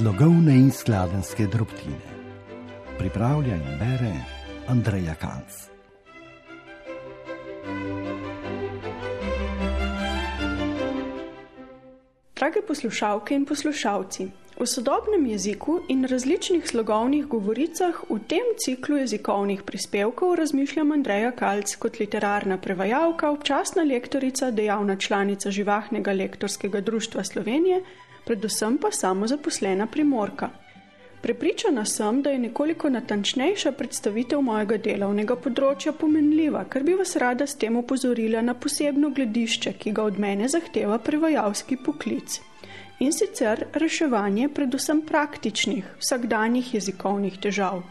Slogovne in skladenske drobtine. Pripravlja in bere Andreja Kanc. Drage poslušalke in poslušalci, v sodobnem jeziku in različnih slogovnih govoricah v tem ciklu jezikovnih prispevkov razmišljam Andreja Kalc kot literarna prevajalka, občasna lektorica, dejavna članica Živahnega lektorskega društva Slovenije, predvsem pa samozaposlena primorka. Prepričana sem, da je nekoliko natančnejša predstavitev mojega delovnega področja pomenljiva, ker bi vas rada s tem upozorila na posebno gledišče, ki ga od mene zahteva prevajalski poklic. In sicer reševanje predvsem praktičnih, vsakdanjih jezikovnih težav.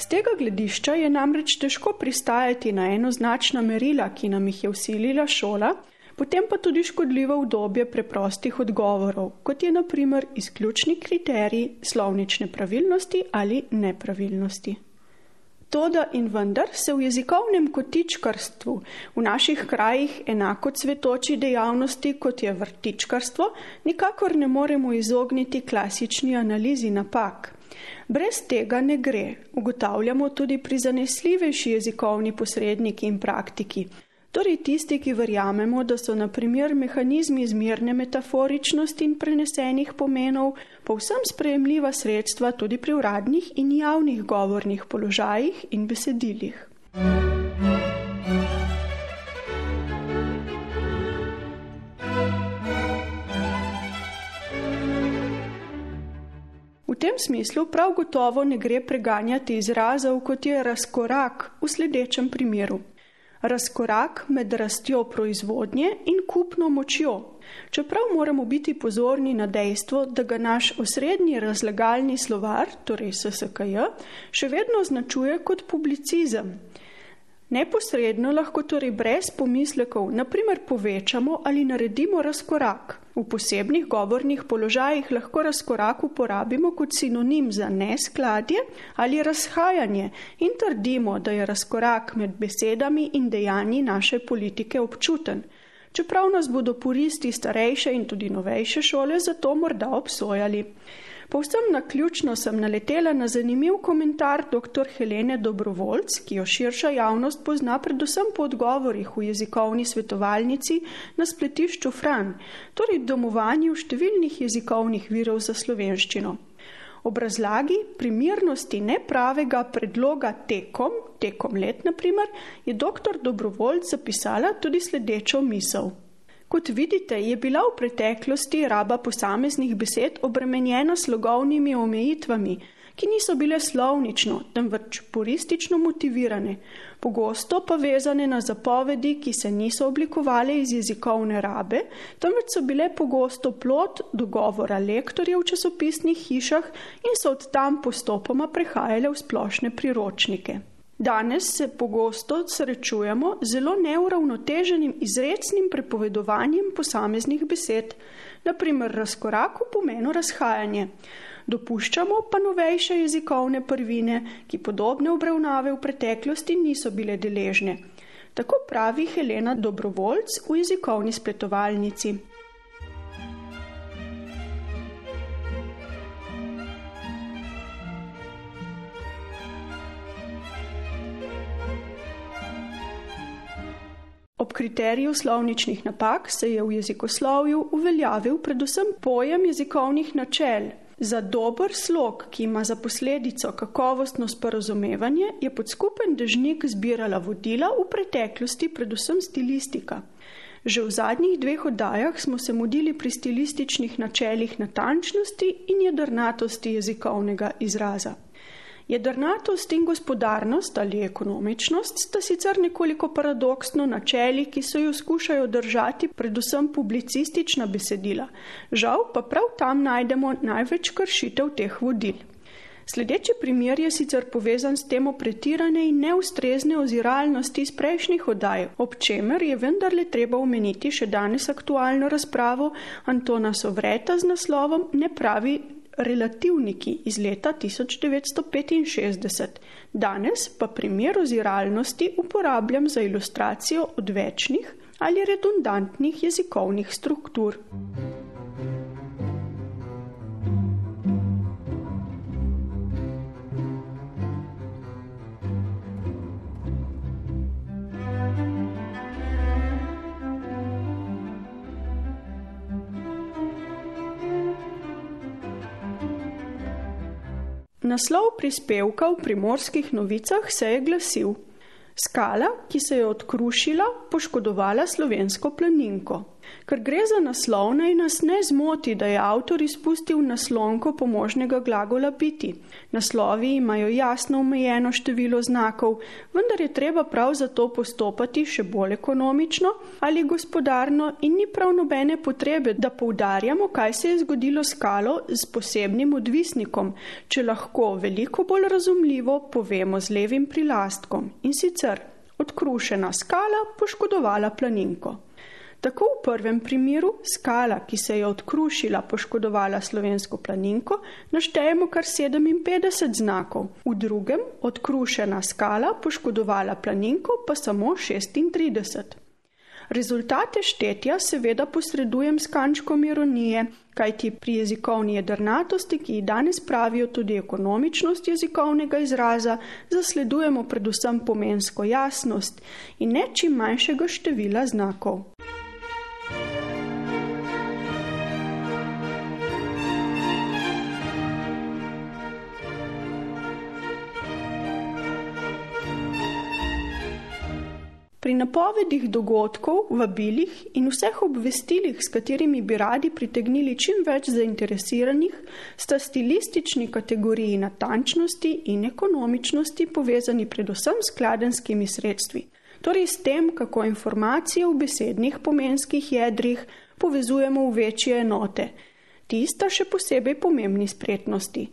Z tega gledišča je namreč težko pristajati na enoznačna merila, ki nam jih je usilila šola, potem pa tudi škodljivo obdobje preprostih odgovorov, kot je naprimer izključni kriterij slovnične pravilnosti ali nepravilnosti. Toda in vendar se v jezikovnem kotičkarstvu v naših krajih enako cvetoči dejavnosti, kot je vrtičkarstvo, nikakor ne moremo izogniti klasični analizi napak. Brez tega ne gre, ugotavljamo tudi pri zanesljivejši jezikovni posredniki in praktiki. Torej tisti, ki verjamemo, da so naprimer mehanizmi izmirne metaforičnosti in prenesenih pomenov povsem sprejemljiva sredstva tudi pri uradnih in javnih govornih položajih in besedilih. V tem smislu prav gotovo ne gre preganjati izrazov, kot je razkorak v sledečem primeru razkorak med rastjo proizvodnje in kupno močjo. Čeprav moramo biti pozorni na dejstvo, da ga naš osrednji razlagalni slovar, torej SSKJ, še vedno označuje kot publicizem. Neposredno lahko torej brez pomislekov naprimer povečamo ali naredimo razkorak. V posebnih govornih položajih lahko razkorak uporabimo kot sinonim za neskladje ali razhajanje in trdimo, da je razkorak med besedami in dejanji naše politike občuten. Čeprav nas bodo puristi starejše in tudi novejše šole zato morda obsojali. Povsem na ključno sem naletela na zanimiv komentar dr. Helene Dobrovoljc, ki jo širša javnost pozna predvsem po odgovorih v jezikovni svetovalnici na spletišču Fran, torej domovanju številnih jezikovnih virov za slovenščino. Ob razlagi primernosti nepravega predloga tekom, tekom let naprimer, je dr. Dobrovoljc zapisala tudi sledečo misel. Kot vidite, je bila v preteklosti raba posameznih besed obremenjena slogovnimi omejitvami, ki niso bile slovnično, temveč puristično motivirane, pogosto pa vezane na zapovedi, ki se niso oblikovale iz jezikovne rabe, temveč so bile pogosto plot dogovora lektorjev v časopisnih hišah in so od tam postopoma prehajale v splošne priročnike. Danes se pogosto srečujemo z zelo neuravnoteženim izrecnim prepovedovanjem posameznih besed, naprimer razkorak v pomenu razhajanje. Dopuščamo pa novejše jezikovne prvine, ki podobne obravnave v preteklosti niso bile deležne. Tako pravi Helena Dobrovoljc v jezikovni spletovalnici. Ob kriteriju slovničnih napak se je v jezikoslovju uveljavil predvsem pojem jezikovnih načel. Za dober slog, ki ima za posledico kakovostno sporozumevanje, je pod skupen dežnik zbirala vodila v preteklosti predvsem stilistika. Že v zadnjih dveh oddajah smo se mudili pri stilističnih načelih natančnosti in jedrnatosti jezikovnega izraza. Jedrnatost in gospodarnost ali ekonomičnost sta sicer nekoliko paradoksno načeli, ki so jo skušajo držati predvsem publicistična besedila, žal pa prav tam najdemo največ kršitev teh vodil. Sledeči primer je sicer povezan s temo pretirane in neustrezne oziralnosti iz prejšnjih oddaj, ob čemer je vendarle treba omeniti še danes aktualno razpravo Antona Sovreta z naslovom Ne pravi relativniki iz leta 1965. Danes pa primer oziralnosti uporabljam za ilustracijo odvečnih ali redundantnih jezikovnih struktur. Naslov prispevka v primorskih novicah se je glasil: Skala, ki se je odkrušila, poškodovala slovensko planinko. Ker gre za naslov, naj nas ne zmoti, da je avtor izpustil naslonko pomožnega glagola biti. Naslovi imajo jasno omejeno število znakov, vendar je treba prav zato postopati še bolj ekonomično ali gospodarno in ni prav nobene potrebe, da poudarjamo, kaj se je zgodilo skalo z posebnim odvisnikom, če lahko veliko bolj razumljivo povemo z levim prilastkom in sicer odkrušena skala poškodovala planinko. Tako v prvem primeru skala, ki se je odkrušila, poškodovala slovensko planinko, naštejemo kar 57 znakov, v drugem odkrušena skala poškodovala planinko pa samo 36. Rezultate štetja seveda posredujem s kančkom ironije, kajti pri jezikovni jedrnatosti, ki ji danes pravijo tudi ekonomičnost jezikovnega izraza, zasledujemo predvsem pomensko jasnost in ne čim manjšega števila znakov. Napovedih dogodkov, vabilih in vseh obvestilih, s katerimi bi radi pritegnili čim več zainteresiranih, sta stilistični kategoriji natančnosti in ekonomičnosti povezani predvsem s kladenskimi sredstvi, torej s tem, kako informacije v besednih pomenskih jedrih povezujemo v večje enote. Tista še posebej pomembni spretnosti.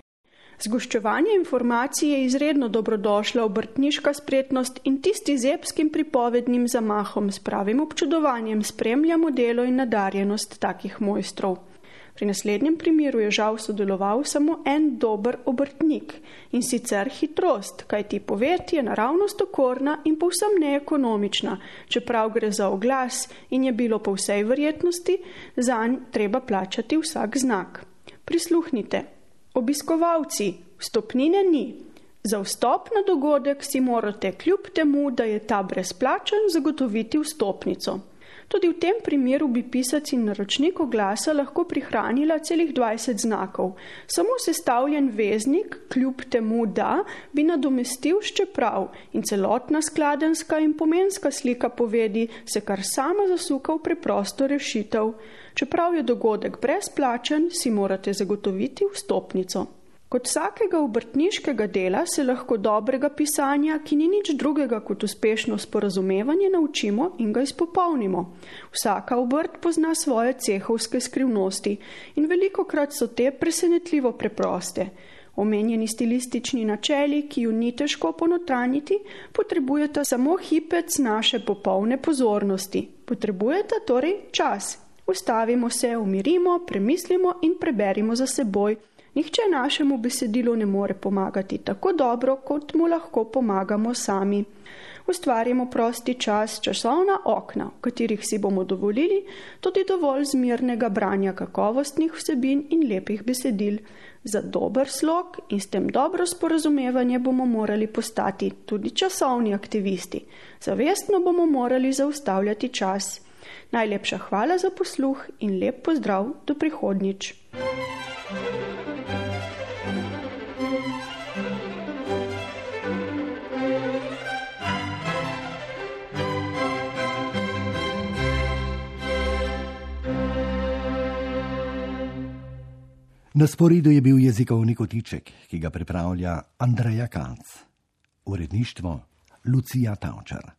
Zgoščevanje informacij je izredno dobrodošla obrtniška spretnost in tisti z epskim pripovednim zamahom s pravim občudovanjem spremljamo delo in nadarjenost takih mojstrov. Pri naslednjem primeru je žal sodeloval samo en dober obrtnik in sicer hitrost, kajti poved je naravnost okorna in povsem neekonomična, čeprav gre za oglas in je bilo po vsej verjetnosti zanj treba plačati vsak znak. Prisluhnite. Obiskovalci, vstopnine ni. Za vstop na dogodek si morate kljub temu, da je ta brezplačen, zagotoviti vstopnico. Tudi v tem primeru bi pisac in naročnik oglasa lahko prihranila celih 20 znakov. Samo sestavljen veznik, kljub temu, da bi nadomestil še prav in celotna skladenska in pomenska slika povedi se kar sama zasuka v preprosto rešitev. Čeprav je dogodek brezplačen, si morate zagotoviti vstopnico. Kot vsakega obrtniškega dela se lahko dobrega pisanja, ki ni nič drugega kot uspešno sporazumevanje, naučimo in ga izpopolnimo. Vsaka obrt pozna svoje cehovske skrivnosti in veliko krat so te presenetljivo preproste. Omenjeni stilistični načeli, ki ju ni težko ponotraniti, potrebujete samo hipec naše popolne pozornosti. Potrebujete torej čas, ustavimo se, umirimo, premislimo in preberimo za seboj. Nihče našemu besedilu ne more pomagati tako dobro, kot mu lahko pomagamo sami. Ustvarjamo prosti čas, časovna okna, v katerih si bomo dovolili tudi dovolj zmirnega branja kakovostnih vsebin in lepih besedil. Za dober slog in s tem dobro sporazumevanje bomo morali postati tudi časovni aktivisti. Zavestno bomo morali zaustavljati čas. Najlepša hvala za posluh in lep pozdrav do prihodnjič. Na sporedu je bil jezikovni kotiček, ki ga pripravlja Andreja Kanc. Uredništvo Lucija Tavčar.